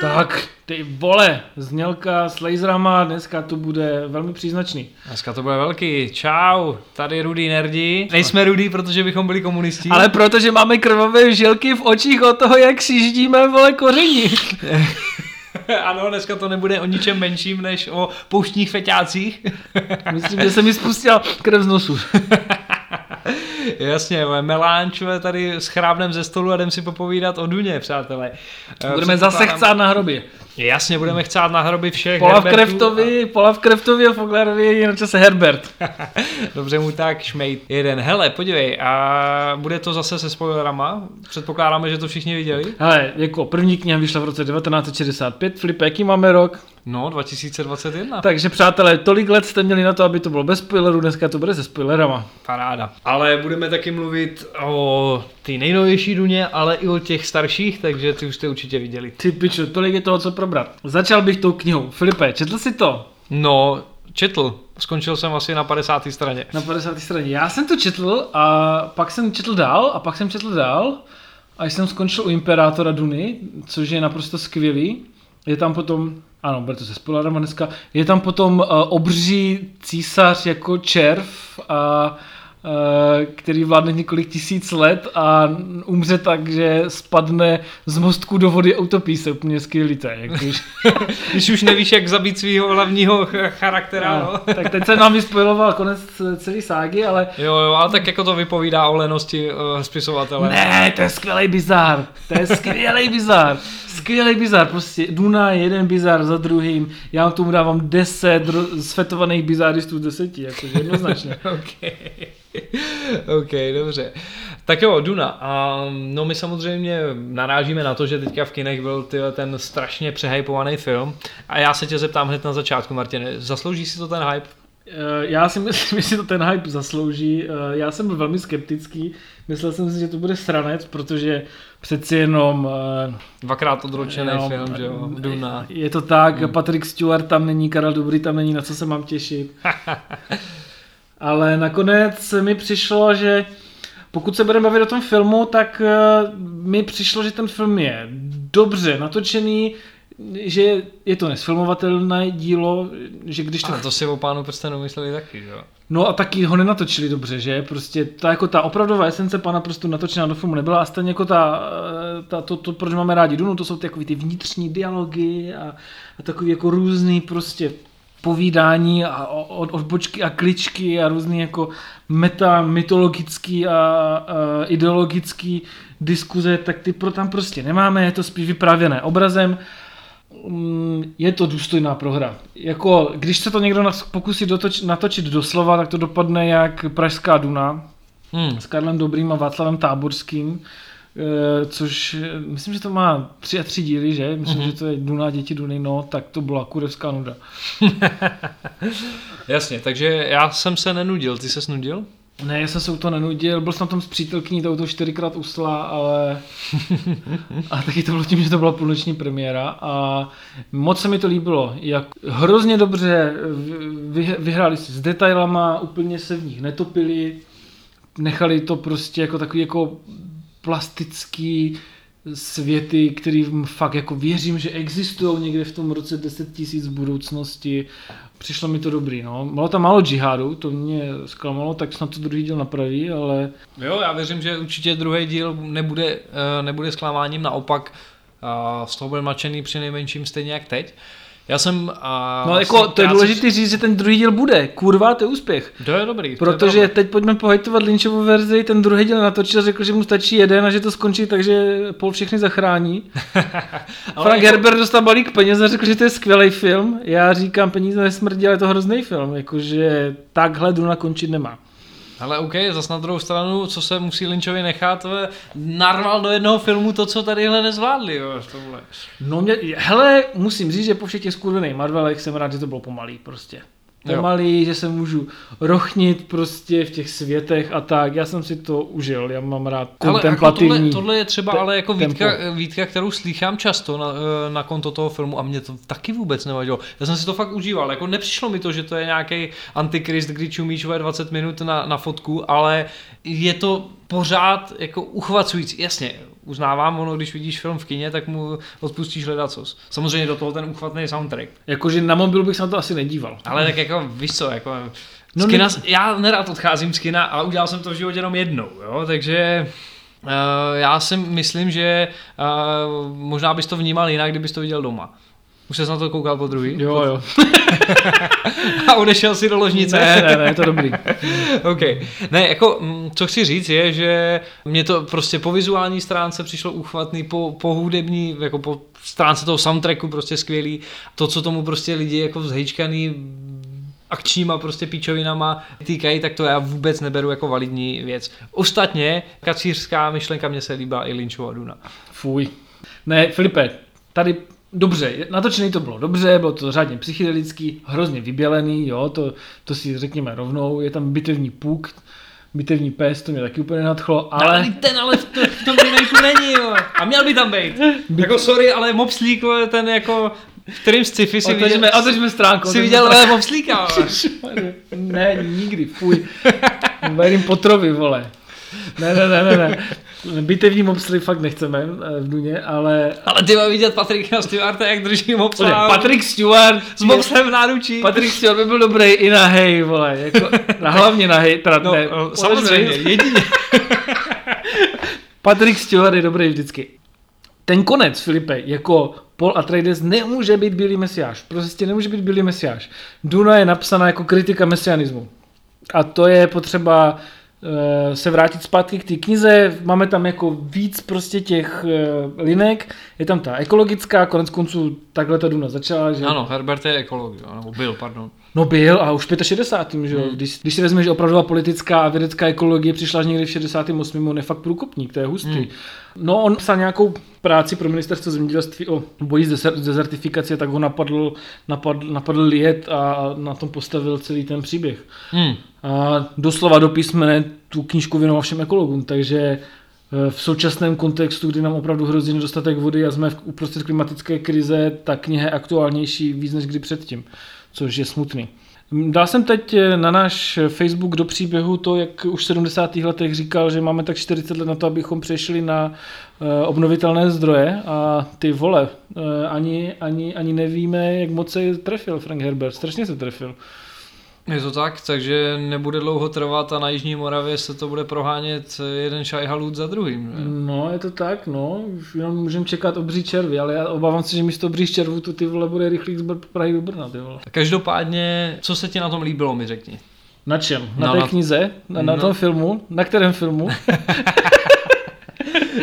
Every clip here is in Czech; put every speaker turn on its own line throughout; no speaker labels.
Tak, ty vole, znělka s laserama, dneska to bude velmi příznačný.
Dneska to bude velký. Čau, tady Rudy Nerdi. Nejsme Rudy, protože bychom byli komunisti.
Ale protože máme krvavé žilky v očích od toho, jak ždíme vole koření.
ano, dneska to nebude o ničem menším než o pouštních feťácích.
Myslím, že se mi spustil krev z nosu.
Jasně, Melánč tady s chrábnem ze stolu a jdem si popovídat o Duně, přátelé.
Budeme zase chcát na hrobě.
Jasně, budeme chcát na hroby všech
Pola v Kreftovi, a... Pola v Kreftovi a Foglarovi je na čase Herbert.
Dobře mu tak, šmejt jeden. Hele, podívej, a bude to zase se spoilerama? Předpokládáme, že to všichni viděli?
Hele, jako první kniha vyšla v roce 1965, Filipe, jaký máme rok?
No, 2021.
Takže přátelé, tolik let jste měli na to, aby to bylo bez spoilerů, dneska to bude se spoilerama.
Paráda. Ale budeme taky mluvit o ty nejnovější duně, ale i o těch starších, takže ty už jste určitě viděli.
Ty pičo, tolik je toho, co probrat. Začal bych tou knihou. Filipe, četl jsi to?
No, četl. Skončil jsem asi na 50. straně.
Na 50. straně. Já jsem to četl a pak jsem četl dál a pak jsem četl dál a jsem skončil u Imperátora Duny, což je naprosto skvělý. Je tam potom, ano, bude to se spoilerama dneska, je tam potom uh, obří císař jako červ a Eh, který vládne několik tisíc let a umře tak, že spadne z mostku do vody a utopí se úplně skvělý. Když...
když už nevíš, jak zabít svého hlavního charaktera. No,
no. Tak teď se nám vyspojiloval konec celé ságy, ale...
Jo, jo, ale tak jako to vypovídá o lenosti uh, spisovatele.
Ne, to je skvělý bizár. To je skvělý bizár. Skvělý bizár, prostě Duna je jeden bizár za druhým. Já tomu dávám deset svetovaných bizáristů z deseti, jakože jednoznačně.
okay. OK, dobře. Tak jo, Duna. A, no my samozřejmě narážíme na to, že teďka v kinech byl ty, ten strašně přehypovaný film. A já se tě zeptám hned na začátku, Martine. Zaslouží si to ten hype?
Eh, já si myslím, že si to ten hype zaslouží. Eh, já jsem byl velmi skeptický. Myslel jsem si, že to bude stranec, protože přeci jenom...
Eh, Dvakrát odročený no, film, že jo? Duna.
Je to tak, hmm. Patrick Stewart tam není, Karel Dobrý tam není, na co se mám těšit. Ale nakonec mi přišlo, že pokud se budeme bavit o tom filmu, tak uh, mi přišlo, že ten film je dobře natočený, že je to nesfilmovatelné dílo, že když
to... Ale to si o pánu prstenu mysleli taky, že jo?
No a taky ho nenatočili dobře, že? Prostě ta, jako ta opravdová esence pana prstu natočená do filmu nebyla a stejně jako ta, eh, ta to, to, proč máme rádi Dunu, to jsou ty, jako ty vnitřní dialogy a, a takový jako různý prostě povídání a od, odbočky a kličky a různý jako meta, mytologický a, a ideologický diskuze, tak ty pro tam prostě nemáme, je to spíš vyprávěné obrazem. Mm, je to důstojná prohra. Jako, když se to někdo pokusí dotoč, natočit doslova, tak to dopadne jak Pražská Duna hmm. s Karlem Dobrým a Václavem Táborským, Eh, což eh, myslím, že to má tři a tři díly, že? Myslím, mm-hmm. že to je Duna, děti Duny, no, tak to byla kurevská nuda.
Jasně, takže já jsem se nenudil, ty se nudil?
Ne, já jsem se u toho nenudil, byl jsem tam s přítelkyní, to to čtyřikrát usla, ale a taky to bylo tím, že to byla půlnoční premiéra a moc se mi to líbilo, jak hrozně dobře vy, vyhráli si s detailama, úplně se v nich netopili, nechali to prostě jako takový jako plastický světy, kterým fakt jako věřím, že existují někde v tom roce 10 tisíc budoucnosti. Přišlo mi to dobrý, no. Bylo tam málo džihádu, to mě zklamalo, tak snad to druhý díl napraví, ale...
Jo, já věřím, že určitě druhý díl nebude, eh, nebude zklamáním, naopak eh, z toho bude mačený při nejmenším stejně jak teď. Já jsem... A
no jako to je důležité říct, že ten druhý díl bude. Kurva, to je úspěch.
To je dobrý.
Protože je teď pojďme pohajtovat Lynchovu verzi, ten druhý díl natočil, řekl, že mu stačí jeden a že to skončí takže Paul všechny zachrání. Frank jako... Herbert dostal balík peněz a řekl, že to je skvělý film. Já říkám, peníze nesmrdí, ale je to hrozný film. Jakože takhle Duna končit nemá.
Ale OK, zas na druhou stranu, co se musí Lynchovi nechat, narval do jednoho filmu to, co tadyhle nezvládli, jo.
No mě, hele, musím říct, že po všech těch skurvených Marvelech jsem rád, že to bylo pomalý prostě pomalý, jo. že se můžu rochnit prostě v těch světech a tak. Já jsem si to užil, já mám rád kontemplativní.
Ale jako tohle, tohle je třeba te- ale jako výtka, výtka, kterou slýchám často na, eh, na konto toho filmu a mě to taky vůbec nevadilo. Já jsem si to fakt užíval. Jako nepřišlo mi to, že to je nějaký antikrist, kdy čumíš 20 minut na, na fotku, ale je to pořád jako uchvacující. Jasně, uznávám, ono, když vidíš film v kině, tak mu odpustíš ledacos. Samozřejmě do toho ten uchvatný soundtrack.
Jakože na mobil bych se na to asi nedíval.
Ale tak jako, víš co, jako...
No
kina,
ne-
já nerad odcházím z kina, ale udělal jsem to v životě jenom jednou, jo, takže... Uh, já si myslím, že uh, možná bys to vnímal jinak, kdybys to viděl doma. Už ses na to koukal po druhý?
Jo, jo.
A odešel si do ložnice?
Ne, ne, ne, je to dobrý.
OK. Ne, jako, co chci říct je, že mě to prostě po vizuální stránce přišlo uchvatný, po, po hudební, jako po stránce toho soundtracku prostě skvělý. To, co tomu prostě lidi jako zhejčkaný akčníma prostě píčovinama týkají, tak to já vůbec neberu jako validní věc. Ostatně, kacířská myšlenka mě se líbila i Lynchova Duna.
Fuj. Ne, Filipe, tady dobře, natočený to bylo dobře, bylo to řádně psychedelický, hrozně vybělený, jo, to, to si řekněme rovnou, je tam bitevní puk, bitevní pes, to mě taky úplně nadchlo, ale...
Ale ten ale v, to, v tom remakeu není, jo. A měl by tam být. Jako sorry, ale Mopslík, ten jako, v kterým sci-fi si
Otevřeme,
viděl,
otevřeme stránku.
si viděl vole, Mopslíka,
ne, nikdy, fuj. Verím Potrovi, vole. Ne, ne, ne, ne, ne. Bitevní mopsly fakt nechceme eh, v Duně, ale...
Ale ty mám vidět Patrika Stewarta, jak drží Mopsla.
Patrick Stewart
s Mopslem v náručí.
Patrick Stewart by byl dobrý i na hej, vole, jako, na hlavně na hej, teda
No,
ne,
no, samozřejmě, jedině.
Patrick Stewart je dobrý vždycky. Ten konec, Filipe, jako Paul Atreides nemůže být Billy Mesiáš. Prostě nemůže být Billy Mesiáš. Duna je napsaná jako kritika mesianismu. A to je potřeba eh, se vrátit zpátky k té knize. Máme tam jako víc prostě těch eh, linek. Je tam ta ekologická, konec konců takhle ta Duna začala. Že...
Ano, Herbert je ekolog, jo, nebo byl, pardon.
No byl a už v 65. Že? Hmm. Když, když si vezmeš, že opravdová politická a vědecká ekologie přišla někdy v 68. On je fakt průkopník, to je hustý. Hmm. No on psal nějakou práci pro ministerstvo zemědělství o boji s dezertifikací, tak ho napadl, napadl, napadl liet a na tom postavil celý ten příběh.
Hmm.
A doslova do písmene tu knížku věnoval všem ekologům, takže eh, v současném kontextu, kdy nám opravdu hrozí nedostatek vody a jsme v uprostřed klimatické krize, ta kniha je aktuálnější víc než kdy předtím, což je smutný. Dal jsem teď eh, na náš Facebook do příběhu to, jak už v 70. letech říkal, že máme tak 40 let na to, abychom přešli na eh, obnovitelné zdroje a ty vole, eh, ani, ani, ani nevíme, jak moc se trefil Frank Herbert, strašně se trefil.
Je to tak, takže nebude dlouho trvat a na Jižní Moravě se to bude prohánět jeden šajhalud za druhým. že?
No, je to tak, no. Jenom můžeme čekat obří červy, ale já obávám se, že místo obřích červů to ty vole bude rychlík z Prahy do Brna, ty vole.
Každopádně, co se ti na tom líbilo, mi řekni.
Na čem? Na
No,
té
na-
knize? Na, na
no.
tom filmu? Na kterém filmu?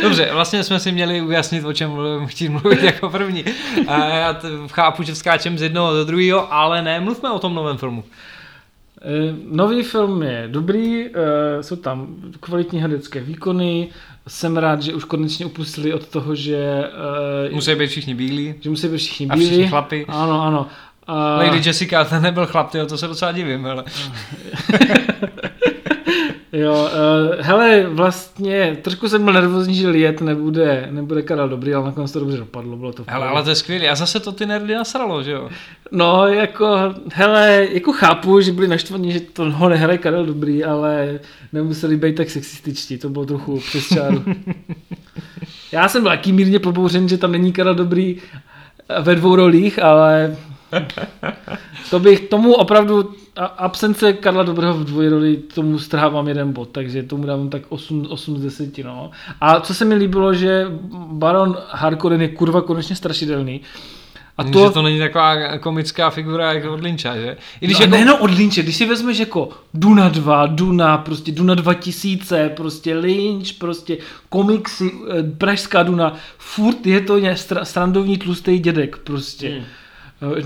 Dobře, vlastně jsme si měli ujasnit, o čem chtít mluvit jako první. A já chápu, že skáčem z jednoho do druhého, ale ne, mluvme o tom novém filmu.
Eh, Nový film je dobrý, eh, jsou tam kvalitní herecké výkony, jsem rád, že už konečně upustili od toho, že, eh,
Musí být všichni bílí.
že musí být všichni
A
bílí.
všichni chlapi.
Ano, ano. A...
Lady Jessica, ten nebyl chlap, tyjo, to se docela divím, ale.
Jo, uh, hele, vlastně trošku jsem byl nervózní, že Liet nebude, nebude Karel dobrý, ale nakonec to dobře dopadlo, bylo to v
Hele, ale to je skvělé. A zase to ty nerdy nasralo, že jo?
No, jako, hele, jako chápu, že byli naštvaní, že to ho nehraje Karel dobrý, ale nemuseli být tak sexističtí, to bylo trochu přes čáru. Já jsem byl taky mírně pobouřen, že tam není Karel dobrý ve dvou rolích, ale to bych tomu opravdu a- absence Karla Dobrého v dvojroli, tomu strhávám jeden bod, takže tomu dávám tak 8, 8 z 10, no. A co se mi líbilo, že Baron Harkonnen je kurva konečně strašidelný.
A to... Že to není taková komická figura jako od Lyncha, že? I když
no,
jako...
nejenom od Lynche, když si vezmeš jako Duna 2, Duna, prostě Duna 2000, prostě Lynch, prostě komiksy, eh, Pražská Duna, furt je to stra, srandovní tlustý dědek, prostě. Hmm.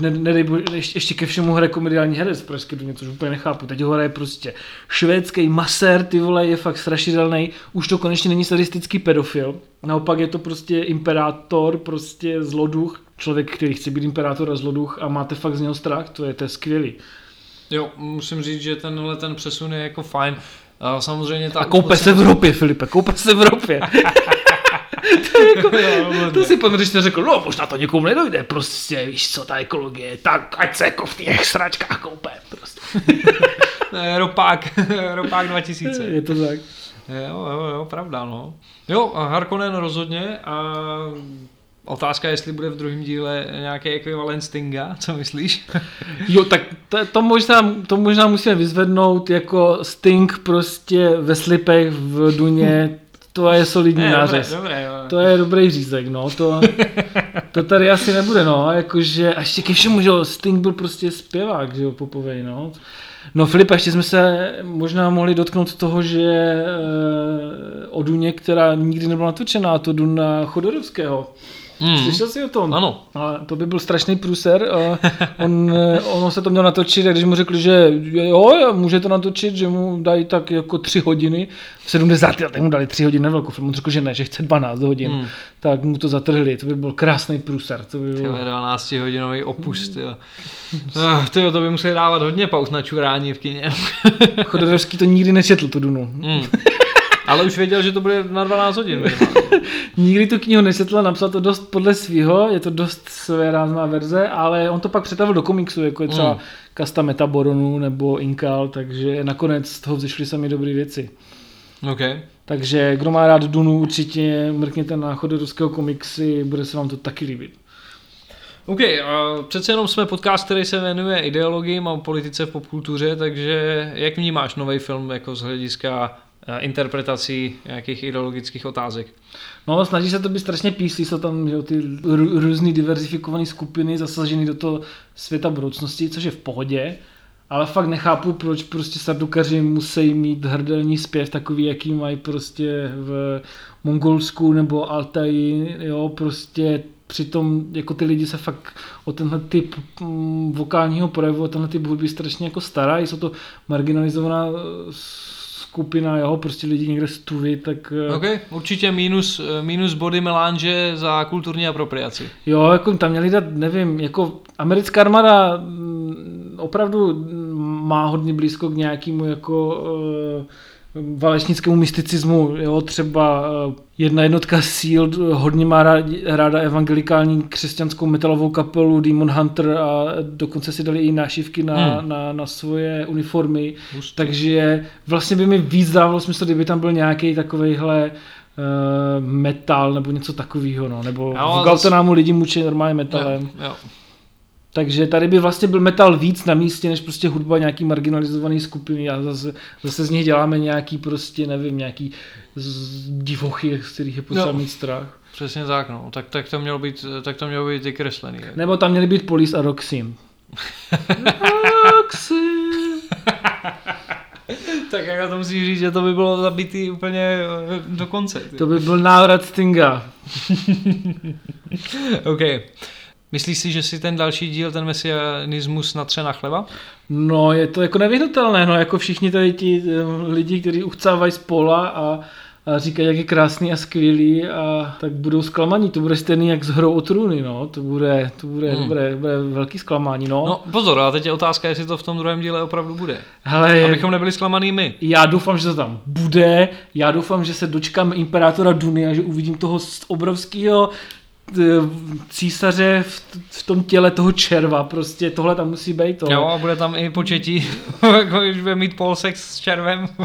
Ne, nedej ještě, ještě ke všemu hraje komediální herec v Pražské Duně, což úplně nechápu. Teď ho hraje prostě švédský masér, ty vole, je fakt strašidelný. Už to konečně není sadistický pedofil. Naopak je to prostě imperátor, prostě zloduch, člověk, který chce být imperátor a zloduch a máte fakt z něho strach, to je, to je skvělý.
Jo, musím říct, že tenhle ten přesun je jako fajn. A samozřejmě ta
A koupe se v Evropě, Filipe, koupe se v Evropě. jako, to si pan ředitel řekl, no možná to někomu nedojde, prostě víš co, ta ekologie, tak ať se jako v těch sračkách koupe, prostě.
Ropák, Ropák 2000.
Je to tak.
Jo, jo, jo, pravda, no. Jo, a Harkonnen rozhodně a Otázka, jestli bude v druhém díle nějaký ekvivalent Stinga, co myslíš?
jo, tak to, to, možná, to možná musíme vyzvednout jako Sting prostě ve slipech v Duně, to je solidní ne, nářez. Dobré, dobré, dobré. To je dobrý řízek, no, to, to tady asi nebude, no, jakože, a ještě ke všemu, že Sting byl prostě zpěvák, že jo, popovej, no. No Filip, ještě jsme se možná mohli dotknout toho, že e, o Duně, která nikdy nebyla natočená, to Duna Chodorovského. Hmm. Slyšel jsi o tom?
Ano.
A to by byl strašný průser. on, ono se to měl natočit, a když mu řekli, že jo, může to natočit, že mu dají tak jako tři hodiny. V 70. letech mu dali tři hodiny na velkou film. On řekl, že ne, že chce 12 hodin. Hmm. Tak mu to zatrhli. To by byl krásný průser. To by byl...
12 hodinový opust. Jo. Ah, tyjo, to by museli dávat hodně pauz na čurání v kině.
Chodorevský to nikdy nečetl, tu Dunu. Hmm.
Ale už věděl, že to bude na 12 hodin.
Nikdy tu knihu nesetl, napsal to dost podle svého, je to dost své rázná verze, ale on to pak přetavil do komiksu, jako je třeba mm. Kasta Metaboronu nebo Inkal, takže nakonec z toho vzešly sami dobré věci.
Okay.
Takže kdo má rád Dunu, určitě mrkněte na ruského komiksy, bude se vám to taky líbit.
OK, a přece jenom jsme podcast, který se věnuje ideologii a politice v popkultuře, takže jak vnímáš nový film jako z hlediska interpretací nějakých ideologických otázek.
No, snaží se to být strašně PC, jsou tam že, ty různé diverzifikované skupiny zasažené do toho světa budoucnosti, což je v pohodě, ale fakt nechápu, proč prostě sardukaři musí mít hrdelní zpěv takový, jaký mají prostě v Mongolsku nebo Altaji, jo, prostě přitom jako ty lidi se fakt o tenhle typ mm, vokálního projevu, o tenhle typ hudby strašně jako starají, jsou to marginalizovaná skupina, jo, prostě lidi někde stuví, tak...
Eh, ok, určitě minus, eh, minus body melange za kulturní apropriaci.
Jo, jako tam měli dát, nevím, jako americká armáda mm, opravdu má hodně blízko k nějakému jako valečnickému mysticismu, jo, třeba eh, jedna jednotka síl hodně má ráda evangelikální křesťanskou metalovou kapelu Demon Hunter a dokonce si dali i nášivky na, hmm. na, na svoje uniformy, Just. takže vlastně by mi víc dávalo smysl, kdyby tam byl nějaký takovejhle uh, metal nebo něco takového, no, nebo jo, v Galtonámu zase... lidi mučí normálně metalem. Jo, jo. Takže tady by vlastně byl metal víc na místě, než prostě hudba nějaký marginalizovaný skupiny a zase, zase z nich děláme nějaký prostě, nevím, nějaký divochy, z kterých je potřeba no, mít strach.
Přesně tak, no. Tak, tak, to mělo být, tak to mělo být vykreslený. Jako.
Nebo tam měly být Police a Roxim. Roxim.
tak jak to musíš říct, že to by bylo zabitý úplně eh, do konce. Ty.
To by byl návrat Stinga.
OK. Myslíš si, že si ten další díl, ten mesianismus natře na chleba?
No, je to jako nevyhnutelné, no, jako všichni tady ti eh, lidi, kteří uchcávají z pola a, a říkají, jak je krásný a skvělý a tak budou zklamaní, to bude stejný jak s hrou o trůny, no, to bude, to bude, hmm. bude, bude velký zklamání, no.
No pozor, a teď je otázka, jestli to v tom druhém díle opravdu bude. Hele, Abychom nebyli zklamaný my.
Já doufám, že to tam bude, já doufám, že se dočkám Imperátora Duny a že uvidím toho obrovského císaře v, v tom těle toho červa, prostě tohle tam musí být. To.
Jo, a bude tam i početí, jako když bude mít polsex s červem.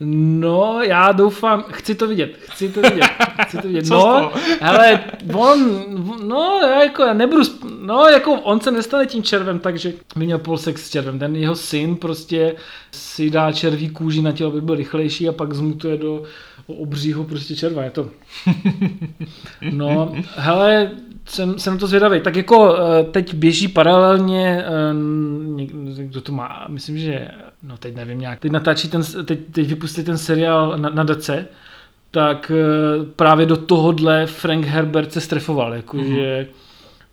No, já doufám, chci to vidět, chci to vidět, chci to vidět. no, ale on, no, já jako já nebudu, no, jako on se nestane tím červem, takže by měl polsex s červem. Ten jeho syn prostě si dá červí kůži na tělo, aby byl rychlejší a pak zmutuje do obřího prostě červa, je to. No, hele, jsem, jsem to zvědavý. Tak jako eh, teď běží paralelně, eh, kdo to má, myslím, že, no teď nevím nějak, teď natáčí ten, teď, teď vypustí ten seriál na, na DC, tak eh, právě do tohohle Frank Herbert se strefoval, jakože mm-hmm.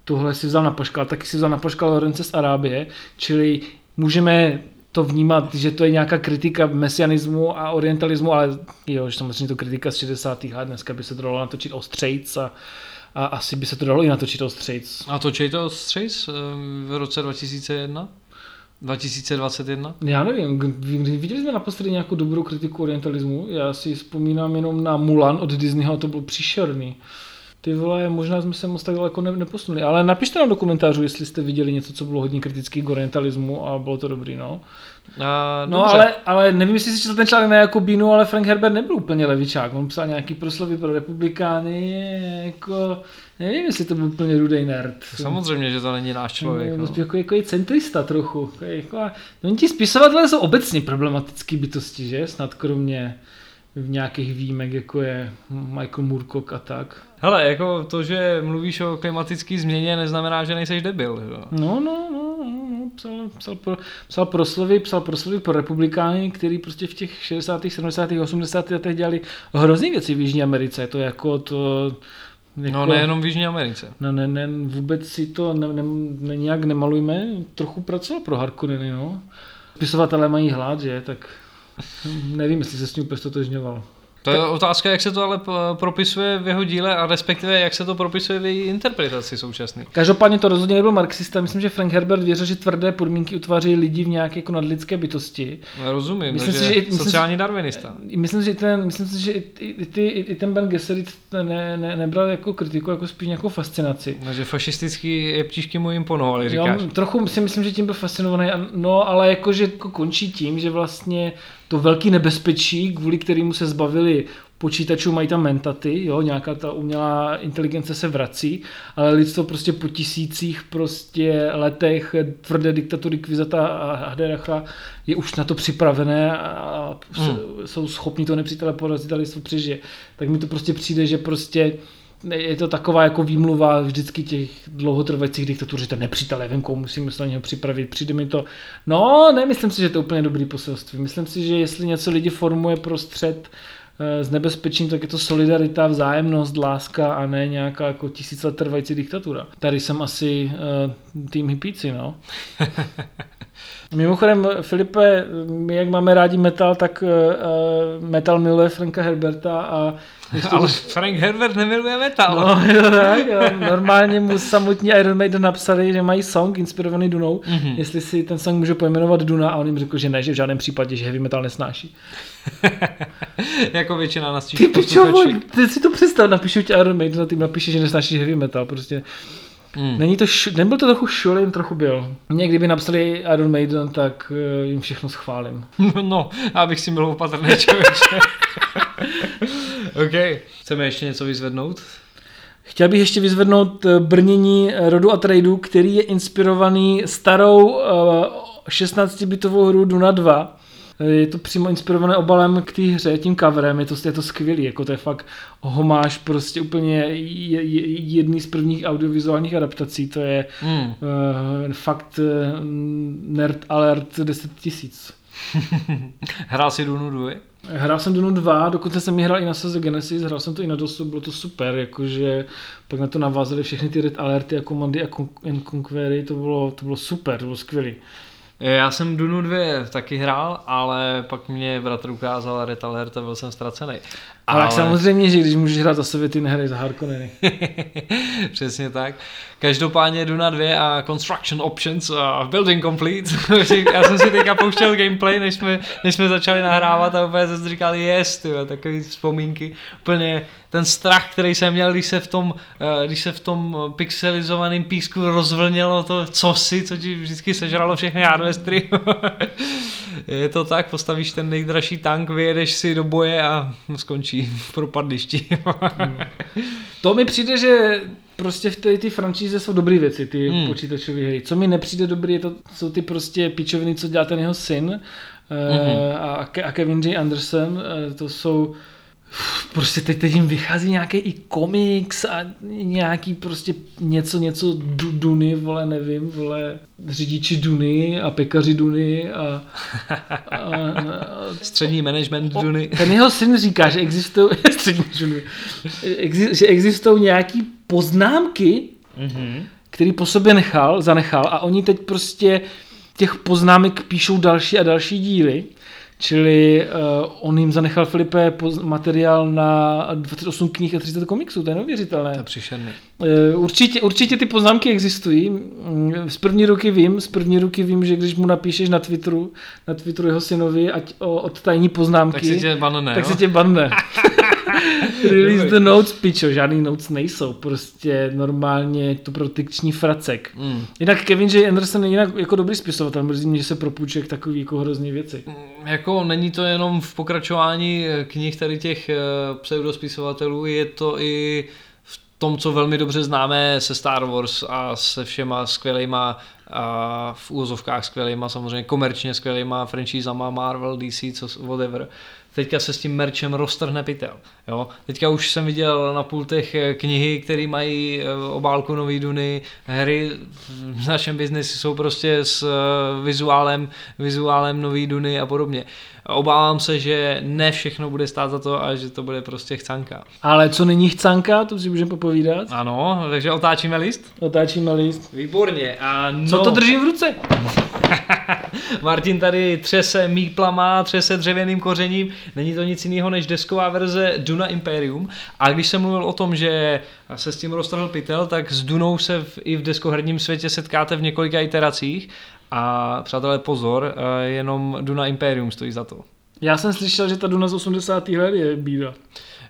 tohle si vzal na poškal, taky si vzal na poškal Lorence z Arábie, čili můžeme to vnímat, že to je nějaká kritika mesianismu a orientalismu, ale jo, že samozřejmě to kritika z 60. let, dneska by se to dalo natočit ostřejc a, a asi by se to dalo i natočit ostřejc.
A točí to ostřejc eh, v roce 2001? 2021?
Já nevím, viděli jsme naposledy nějakou dobrou kritiku orientalismu. Já si vzpomínám jenom na Mulan od Disneyho to byl příšerný. Ty vole, možná jsme se moc tak daleko ne, neposunuli. Ale napište nám do komentářů, jestli jste viděli něco, co bylo hodně kritický k orientalismu a bylo to dobrý, no.
A,
No ale, ale nevím, jestli si četl ten článek na Jakobínu, ale Frank Herbert nebyl úplně levičák. On psal nějaký proslovy pro republikány, jako, nevím, jestli to byl úplně rudej nerd.
Samozřejmě, že to není náš člověk.
No,
No.
jako, jako, je centrista trochu. Jako, jako, no, ti spisovatelé jsou obecně problematický bytosti, že? Snad kromě v nějakých výjimek, jako je Michael Moorcock a tak.
Hele, jako to, že mluvíš o klimatické změně, neznamená, že nejseš debil. Jo?
No, no, no, no, no psal, psal, pro, psal proslovy, psal proslovy pro republikány, který prostě v těch 60., 70., 80. letech dělali hrozný věci v Jižní Americe. To jako to... Jako,
No nejenom v Jižní Americe.
No ne, ne, vůbec si to ne, ne, ne, nějak nemalujme, trochu pracoval pro Harkonneny, no. Spisovatelé mají hlad, že, tak nevím, jestli se s ním úplně stotožňoval.
To je otázka, jak se to ale propisuje v jeho díle a respektive jak se to propisuje v její interpretaci současný.
Každopádně to rozhodně nebyl marxista, myslím, že Frank Herbert věřil, že tvrdé podmínky utváří lidi v nějaké jako nadlidské bytosti.
No, Rozumím,
Myslím
takže
si, že si-
sociální darwinista.
Myslím si, že ten, myslím si, že i, i, i, ty, i, i ten Ben Gesserit ne, ne, nebral jako kritiku, jako spíš nějakou fascinaci.
No, že fašistický jeptišky mu imponovaly,
Jo,
říkáš.
trochu si myslím, že tím byl fascinovaný, no ale jakože jako končí tím, že vlastně to velký nebezpečí, kvůli kterému se zbavili počítačů, mají tam mentaty, jo, nějaká ta umělá inteligence se vrací, ale lidstvo prostě po tisících prostě letech tvrdé diktatury Kvizata a Haderacha je už na to připravené a
Hmm.
jsou schopni to nepřítele porazit a lidstvo přežije. Tak mi to prostě přijde, že prostě je to taková jako výmluva vždycky těch dlouhotrvajících diktatur, že to nepřítel, nevím, komu musíme se na něho připravit. Přijde mi to, no, nemyslím si, že to je úplně dobrý poselství. Myslím si, že jestli něco lidi formuje prostřed s nebezpečím, tak je to solidarita, vzájemnost, láska a ne nějaká jako tisíc let trvající diktatura. Tady jsem asi uh, tým hippíci, no. Mimochodem, Filipe, my jak máme rádi metal, tak uh, metal miluje Franka Herberta a
Ale Frank Herbert nemiluje metal.
No, jo, tak, jo. Normálně mu samotní Iron Maiden napsali, že mají song inspirovaný Dunou,
Mhm.
mm-hmm. jestli si ten song může pojmenovat Duna a on jim řekl, že ne, že v žádném případě, že heavy metal nesnáší.
jako většina nás
Ty pičovo, ty si to představ, napíšu ti Iron Maiden a ty napíše, že nesnáší heavy metal, prostě.
Mm.
Není to, š- nebyl to trochu šul, jen trochu byl. Mě, kdyby napsali Iron Maiden, tak uh, jim všechno schválím.
No, abych si byl opatrný člověče. OK. Chceme ještě něco vyzvednout?
Chtěl bych ještě vyzvednout eh, brnění eh, rodu a tradu, který je inspirovaný starou uh, 16-bitovou hru Duna 2. Eh, Je to přímo inspirované obalem k té hře, tím coverem, je to, je to skvělý, jako to je fakt homáš prostě úplně je- je- jedný z prvních audiovizuálních adaptací, to je
Mm.
uh, fakt uh, nerd alert 10 tisíc.
Hrál si Dunu 2?
Hrál jsem Dunu 2, dokonce jsem ji hrál i na Sega Genesis, hrál jsem to i na DOSu, bylo to super, jakože pak na to navázali všechny ty red alerty a komandy a conquery, to bylo, to bylo super, to bylo skvělý.
Já jsem Dunu 2 taky hrál, ale pak mě bratr ukázal Red Alert a byl jsem ztracený.
Ale, ale samozřejmě, že když můžeš hrát za Sověty, nehraj za Harkonneny.
Přesně tak. Každopádně Duna 2 a Construction Options a Building Complete. Já jsem si teďka pouštěl gameplay, než jsme, než jsme začali nahrávat a úplně jsem říkal, yes, tyhle, takový vzpomínky. Úplně ten strach, který jsem měl, když se v tom, eh, když se v tom pixelizovaném písku rozvlnilo to cosi, co ti vždycky sežralo všechny hardwestry. Je to tak, postavíš ten nejdražší tank, vyjedeš si do boje a skončí v propadlišti.
To mi přijde, že prostě v té ty franšíze jsou dobré věci, ty
Hmm.
počítačové hry. Co mi nepřijde dobrý, je to, jsou ty prostě pičoviny, co dělá ten jeho syn mm-hmm. a, Ke- a Kevin J. Anderson, eh, to jsou prostě teď, teď jim vychází nějaký i komiks a nějaký prostě něco, něco du, Duny, vole, nevím, vole, řidiči Duny a pekaři Duny a, a, a
Střední management Duny.
ten jeho syn říká, že existují, střední exi- že existují nějaký poznámky,
Mm-hmm.
který po sobě nechal, zanechal a oni teď prostě těch poznámek píšou další a další díly. Čili uh, on jim zanechal Filipe materiál na 28 knih a 30 komiksů, to je
To je
neuvěřitelné.
příšerný.
Eh, Určitě, určitě ty poznámky existují. Mm, Z první ruky vím, z první ruky vím, že když mu napíšeš na Twitteru, na Twitteru jeho synovi, ať o odtajní poznámky,
Tak si tě banne,
tak
jo?
se tě banne. Release the notes, pičo, žádný notes nejsou, prostě normálně to protekční fracek.
Mm.
Jinak Kevin J. Anderson je jinak jako dobrý spisovatel, mrzí mě, že se propůjčuje k takový jako hrozný věci.
Jako není to jenom v pokračování eh, knih tady těch eh, pseudospisovatelů, je to i v tom, co velmi dobře známe se Star Wars a se všema skvělýma a v úvozovkách skvělýma, samozřejmě komerčně skvělýma franšízama Marvel, DC, co, whatever. Teďka se s tím merčem roztrhne pytel. Jo? Teďka už jsem viděl na pultech eh, knihy, které mají eh, obálku nový Duny, hry v našem biznesu jsou prostě s eh, vizuálem, vizuálem nový Duny a podobně. Obávám se, že ne všechno bude stát za to a že to bude prostě chcanka.
Ale co není chcanka, to si můžeme popovídat.
Ano, takže otáčíme list?
Otáčíme list.
Výborně. A no,
Co to držím v ruce?
Martin tady třese míplama, třese dřevěným kořením. Není to nic jiného než desková verze Duna Imperium. A když jsem mluvil o tom, že se s tím roztrhl pytel, tak s Dunou se v, i v deskoherním světě setkáte v několika iteracích. A přátelé, pozor, eh, jenom Duna Imperium stojí za to.
Já jsem slyšel, že ta Duna z 80. let je bída.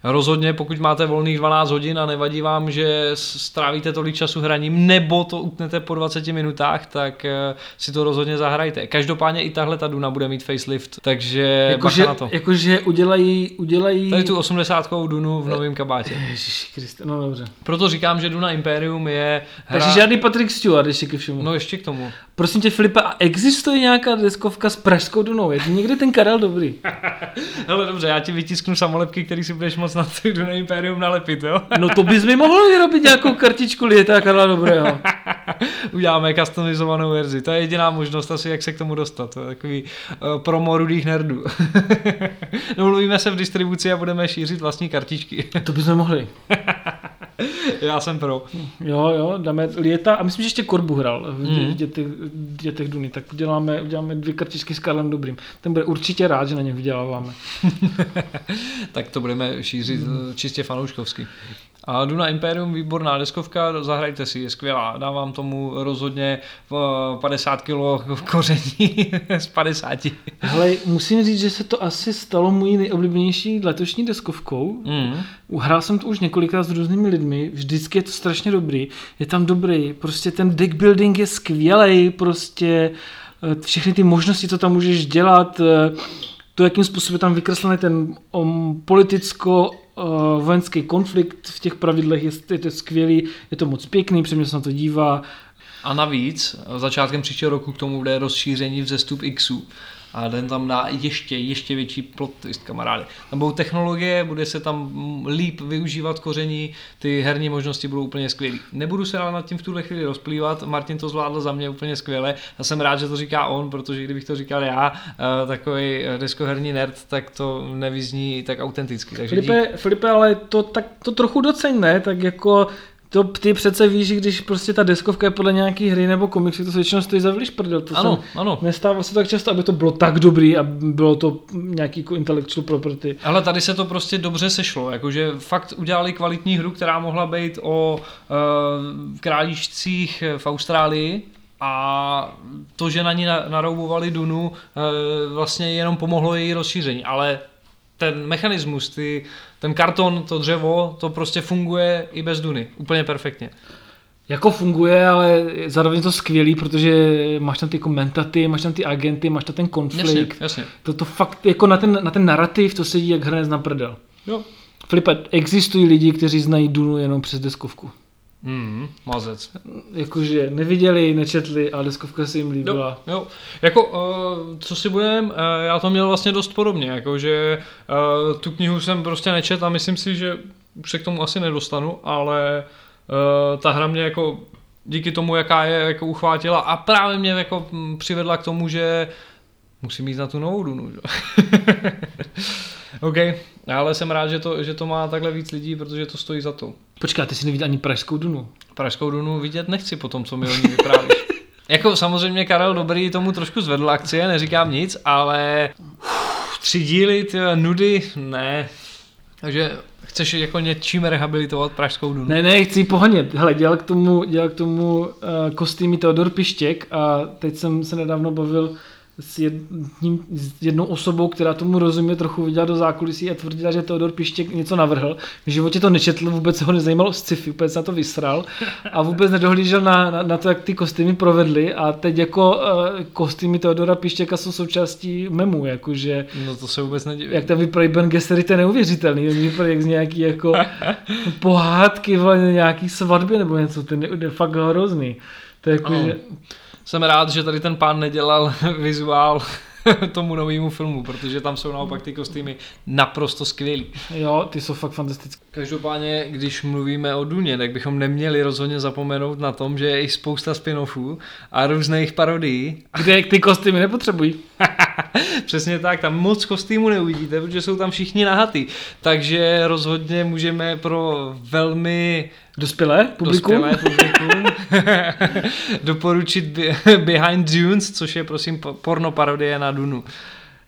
Rozhodně, pokud máte volných 12 hodin a nevadí vám, že strávíte tolik času hraním, nebo to utnete po 20 minutách, tak eh, si to rozhodně zahrajte. Každopádně i tahle ta Duna bude mít facelift, takže
Jakože
na to.
jakože udělají, udělají...
Tady tu 80 Dunu v novém kabátě.
Ježiši Kriste, no dobře.
Proto říkám, že Duna Imperium je hra...
Takže žádný Patrick Stewart ještě ke všemu.
No ještě k tomu.
Prosím tě Filipe, a existuje nějaká deskovka s pražskou Dunou? Je někdy ten Karel dobrý?
Hele dobře, já ti vytisknu samolepky, který si budeš moc na tu Duna Imperium nalepit, jo?
No to bys mi mohl vyrobit nějakou kartičku Lieta Karla Dobrého.
Uděláme customizovanou verzi. To je jediná možnost asi, jak se k tomu dostat. To je takový uh, promo rudých nerdů. Domluvíme se v distribuci a budeme šířit vlastní kartičky.
To bychom mohli.
Já jsem pro.
Jo, jo, dáme Lieta a myslím, že ještě Korbu hrál v mm. dětech, dětech Duny, tak uděláme, uděláme dvě kartičky s Karlem Dobrým. Ten bude určitě rád, že na něm vyděláváme.
tak to budeme šířit mm. čistě fanouškovsky. A Duna Imperium, výborná deskovka, zahrajte si, je skvělá. Dávám tomu rozhodně eh, 50 kg koření z 50.
Hele, musím říct, že se to asi stalo mojí nejoblíbenější letošní deskovkou.
Mm.
Hrál jsem to už několikrát s různými lidmi, vždycky je to strašně dobrý, je tam dobrý, prostě ten deck building je skvělý, prostě eh, všechny ty možnosti, co tam můžeš dělat, eh, to, jakým způsobem tam vykreslený ten um, politicko uh, vojenský konflikt v těch pravidlech, je, je to skvělý, je to moc pěkný, přemě se na to dívá.
A navíc začátkem příštího roku k tomu bude rozšíření vzestup Xu. A ten tam dá ještě, ještě větší plot twist, kamaráde. Tam budou technologie, bude se tam líp využívat koření, ty herní možnosti budou úplně skvělé. Nebudu se ale nad tím v tuhle chvíli rozplývat, Martin to zvládl za mě úplně skvěle. Já jsem rád, že to říká on, protože kdybych to říkal já, eh, takový deskoherní nerd, tak to nevyzní tak autenticky. Takže dík.
Filipe, Filipe, ale to, tak, to trochu doceň, ne? Tak jako to ty přece víš, že když prostě ta deskovka je podle nějaký hry nebo komiksu, to se většinou stojí za vliš prdel. To
Ano,
jsem,
ano.
Nestává se tak často, aby to bylo tak dobrý a bylo to nějaký jako intellectual property.
Ale tady se to prostě dobře sešlo, jakože fakt udělali kvalitní hru, která mohla být o uh, králíčcích v Austrálii a to, že na ní na- naroubovali Dunu, uh, vlastně jenom pomohlo její rozšíření, ale ten mechanismus, ty, ten karton, to dřevo, to prostě funguje i bez Duny, úplně perfektně.
Jako funguje, ale zároveň je to skvělý, protože máš tam ty komentaty, máš tam ty agenty, máš tam ten
Jasně,
konflikt.
jasně.
To, to fakt jako na ten, na ten narrativ to sedí jak hrnec na prdel.
Jo.
Filipe, existují lidi, kteří znají Dunu jenom přes deskovku.
Mm, mazec.
Jakože neviděli, nečetli, ale deskovka se jim
Jo,
líbila.
jo. Jako, uh, co si budem, uh, já to měl vlastně dost podobně, jakože uh, tu knihu jsem prostě nečet a myslím si, že už se k tomu asi nedostanu, ale uh, ta hra mě jako díky tomu, jaká je, jako uchvátila a právě mě jako mm, přivedla k tomu, že musím jít na tu novou Dunu. OK, ale jsem rád, že to, že to má takhle víc lidí, protože to stojí za to.
Počkej, ty jsi neviděl ani Pražskou Dunu.
Pražskou Dunu vidět nechci po tom, co mi o ní vyprávíš. jako samozřejmě Karel Dobrý tomu trošku zvedl akcie, neříkám nic, ale uf, tři díly, ty nudy, ne. Takže chceš jako něčím rehabilitovat Pražskou Dunu?
Ne, ne, chci pohonět. Hele, dělal k tomu, dělal k tomu uh, kostýmy Teodor Pištěk a teď jsem se nedávno bavil s, jedním, s jednou osobou, která tomu rozumí, trochu viděla do zákulisí a tvrdila, že Teodor Pištěk něco navrhl. V životě to nečetl, vůbec ho nezajímalo sci-fi, vůbec na to vysral a vůbec nedohlížel na, na, na to, jak ty kostýmy provedly a teď jako uh, kostýmy Teodora Pištěka jsou součástí memu, jakože...
No to se vůbec nedivím.
Jak tam vypadají Ben Gessery, to je neuvěřitelný, vypadají jak z nějaký jako pohádky, nějaký svatby nebo něco, ten je, je fakt hrozný. To je jako, že...
Jsem rád, že tady ten pán nedělal vizuál tomu novému filmu, protože tam jsou naopak ty kostýmy naprosto skvělý.
Jo, ty jsou fakt fantastické.
Každopádně, když mluvíme o Duně, tak bychom neměli rozhodně zapomenout na tom, že je i spousta spin-offů a různých parodií.
Kde ty kostýmy nepotřebují.
Přesně tak, tam moc kostýmů neuvidíte, protože jsou tam všichni nahatý. Takže rozhodně můžeme pro velmi
Dospělé publikum,
Dospělé publikum. doporučit Behind Dunes, což je prosím porno parodie na Dunu.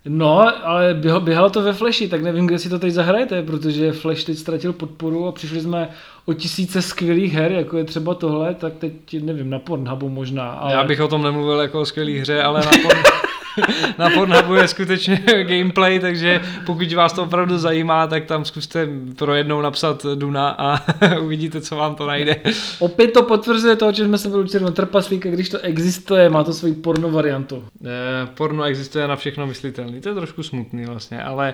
No, ale běhalo to ve Flashi, tak nevím, kde si to teď zahrajete, protože Flash teď ztratil podporu a přišli jsme o tisíce skvělých her, jako je třeba tohle, tak teď nevím, na Pornhubu možná.
Ale... Já bych o tom nemluvil jako o skvělých hře, ale na Pornhubu na Pornhubu je skutečně gameplay, takže pokud vás to opravdu zajímá, tak tam zkuste pro jednou napsat Duna a uvidíte, co vám to najde.
Opět to potvrzuje to, o čem jsme se byli na trpaslíka, když to existuje, má to svoji porno variantu.
Eh, porno existuje na všechno myslitelný, to je trošku smutný vlastně, ale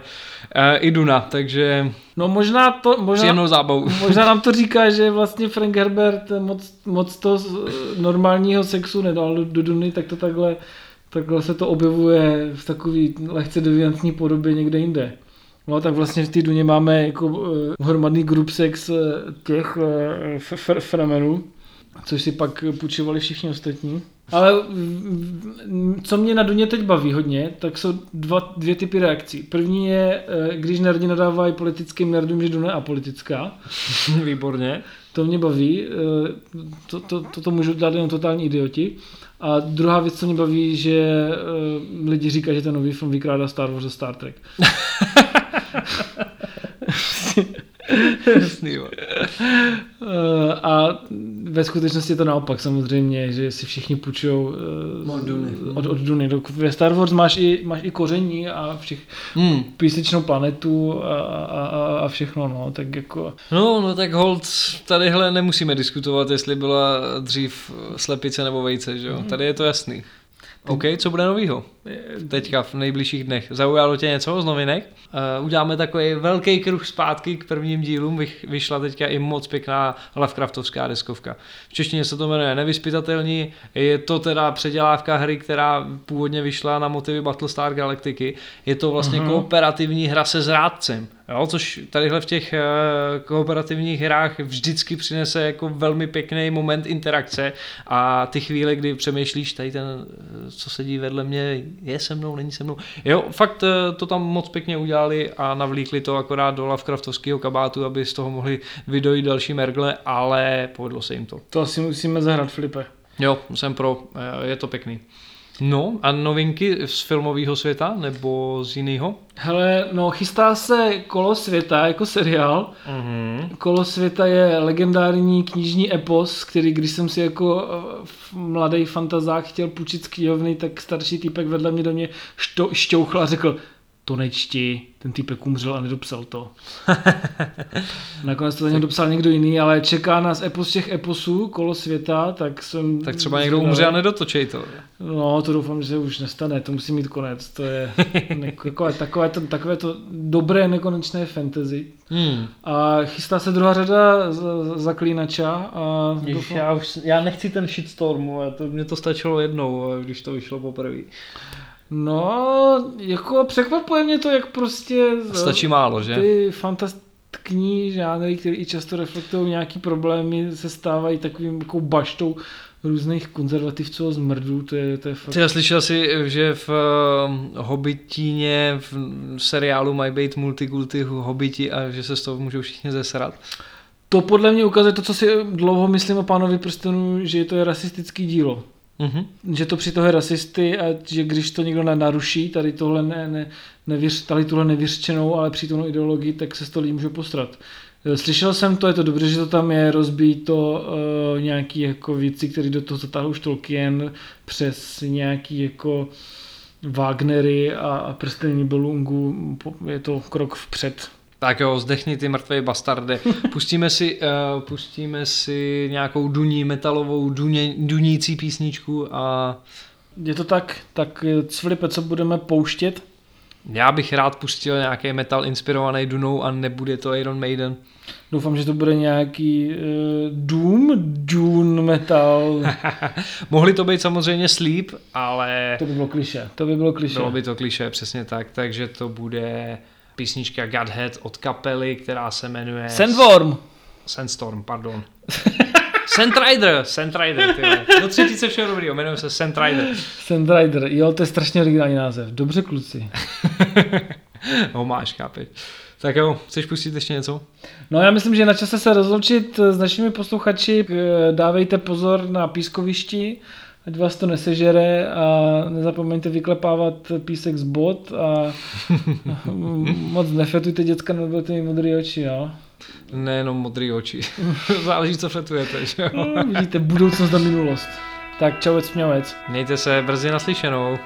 eh, i Duna, takže
No možná to, možná,
zábavu.
možná nám to říká, že vlastně Frank Herbert moc, moc to normálního sexu nedal do, do Duny, tak to takhle takhle se to objevuje v takový lehce deviantní podobě někde jinde. No tak vlastně v té Duně máme jako uh, hromadný group sex uh, těch uh, fremenů, což si pak půjčovali všichni ostatní. Ale co mě na Duně teď baví hodně, tak jsou dva, dvě typy reakcí. První je, když nerdi nadávají politickým nerdům, že Duna je apolitická.
Výborně.
To mě baví, to, to, to, to můžu dát jenom totální idioti. A druhá věc, co mě baví, že uh, lidi říkají, že ten nový film vykrádá Star Wars a Star Trek.
Jasný, uh,
a ve skutečnosti je to naopak samozřejmě, že si všichni půjčují uh, od Duny. Od, od Duny. Ve Star Wars máš i, máš i koření a všech hmm. písečnou planetu a, a, a, a všechno, no, tak jako...
No, no tak hold, tadyhle nemusíme diskutovat, jestli byla dřív slepice nebo vejce, že jo? Hmm. Tady je to jasný. OK, co bude novýho? Teďka v nejbližších dnech. Zaujalo tě něco z novinek? Uh, uděláme takový velký kruh zpátky k prvním dílům. vyšla teďka i moc pěkná Lovecraftovská deskovka. V češtině se to jmenuje Nevyspytatelní. Je to teda předělávka hry, která původně vyšla na motivy Battlestar Galactiky. Je to vlastně uh-huh. kooperativní hra se zrádcem. Jo, což tadyhle v těch uh, kooperativních hrách vždycky přinese jako velmi pěkný moment interakce a ty chvíle, kdy přemýšlíš, tady ten, eh, co sedí vedle mě, je se mnou, není se mnou. Jo, fakt uh, to tam moc pěkně udělali a navlíkli to akorát do Lovecraftovského kabátu, aby z toho mohli vydojit další mergle, ale povedlo se jim to.
To asi musíme zahrát, Filipe.
Jo, jsem pro, je to pěkný. No a novinky z filmového světa nebo z jiného?
Hele, no chystá se Kolo světa jako seriál. Uh-huh. Kolo světa je legendární knižní epos, který když jsem si jako eh, v mladý fantazák chtěl půjčit z knihovny, tak starší týpek vedle mě do mě što, šťouchl a řekl, to nečti, ten týpek umřel a nedopsal to. Nakonec to za dopsal někdo jiný, ale čeká nás epos těch eposů, kolo světa, tak jsem...
Tak třeba někdo umře a nedotočej to.
No, to doufám, že se už nestane, to musí mít konec, to je takové, takové, to, takové to dobré nekonečné fantasy. Hmm. A chystá se druhá řada Zaklínača. A
Jež, doufám... já, už, já nechci ten shitstorm, to, mě to stačilo jednou, když to vyšlo poprvé.
No, jako překvapuje mě to, jak prostě...
Stačí málo, že?
Ty fantastickní žánry, které i často reflektují nějaký problémy, se stávají takovým jako baštou různých konzervativců a zmrdů, to je, to je fakt...
Já slyšel si, že v uh, Hobbitíně, v seriálu mají být multikulty Hobbiti a že se z toho můžou všichni zesrat.
To podle mě ukazuje to, co si dlouho myslím o pánovi prstenu, že to je rasistický dílo. Mm-hmm. Že to při toho rasisty a že když to někdo naruší, tady tohle ne, ne, nevěř, tady tuhle nevěřčenou, ale přítomnou ideologii, tak se z toho lidi může postrat. Eh, slyšel jsem to, je to dobře, že to tam je, rozbít to uh, nějaký jako věci, které do toho zatáhl už Tolkien přes nějaký jako Wagnery a, a prstení Belungu, je to krok vpřed.
Tak jo, zdechni ty mrtvé bastardy. Pustíme si, uh, pustíme si nějakou duní, metalovou, duně, dunící písničku a...
Je to tak, tak Cvlipe, co budeme pouštět?
Já bych rád pustil nějaký metal inspirovaný Dunou a nebude to Iron Maiden.
Doufám, že to bude nějaký uh, Doom, Dune metal.
Mohli to být samozřejmě Sleep, ale...
To by bylo kliše, to by bylo kliše.
Bylo by to kliše, přesně tak, takže to bude písnička Godhead od kapely, která se jmenuje...
Sandworm!
Sandstorm, pardon. Sandrider, Sandrider, Do třetice všeho dobrýho, jmenuje se Sandrider.
Sandrider, jo, to je strašně originální název. Dobře, kluci.
no máš, chápeš. Tak jo, chceš pustit ještě něco?
No já myslím, že na čase se rozloučit s našimi posluchači. Dávejte pozor na pískovišti, ať vás to nesežere a nezapomeňte vyklepávat písek z bot a moc nefetujte děcka, nebudete mít modré oči, jo?
Nejenom modré oči. Záleží, co fetujete, že jo?
No, vidíte, budoucnost a minulost. Tak čauec, měvec.
Mějte se brzy naslyšenou.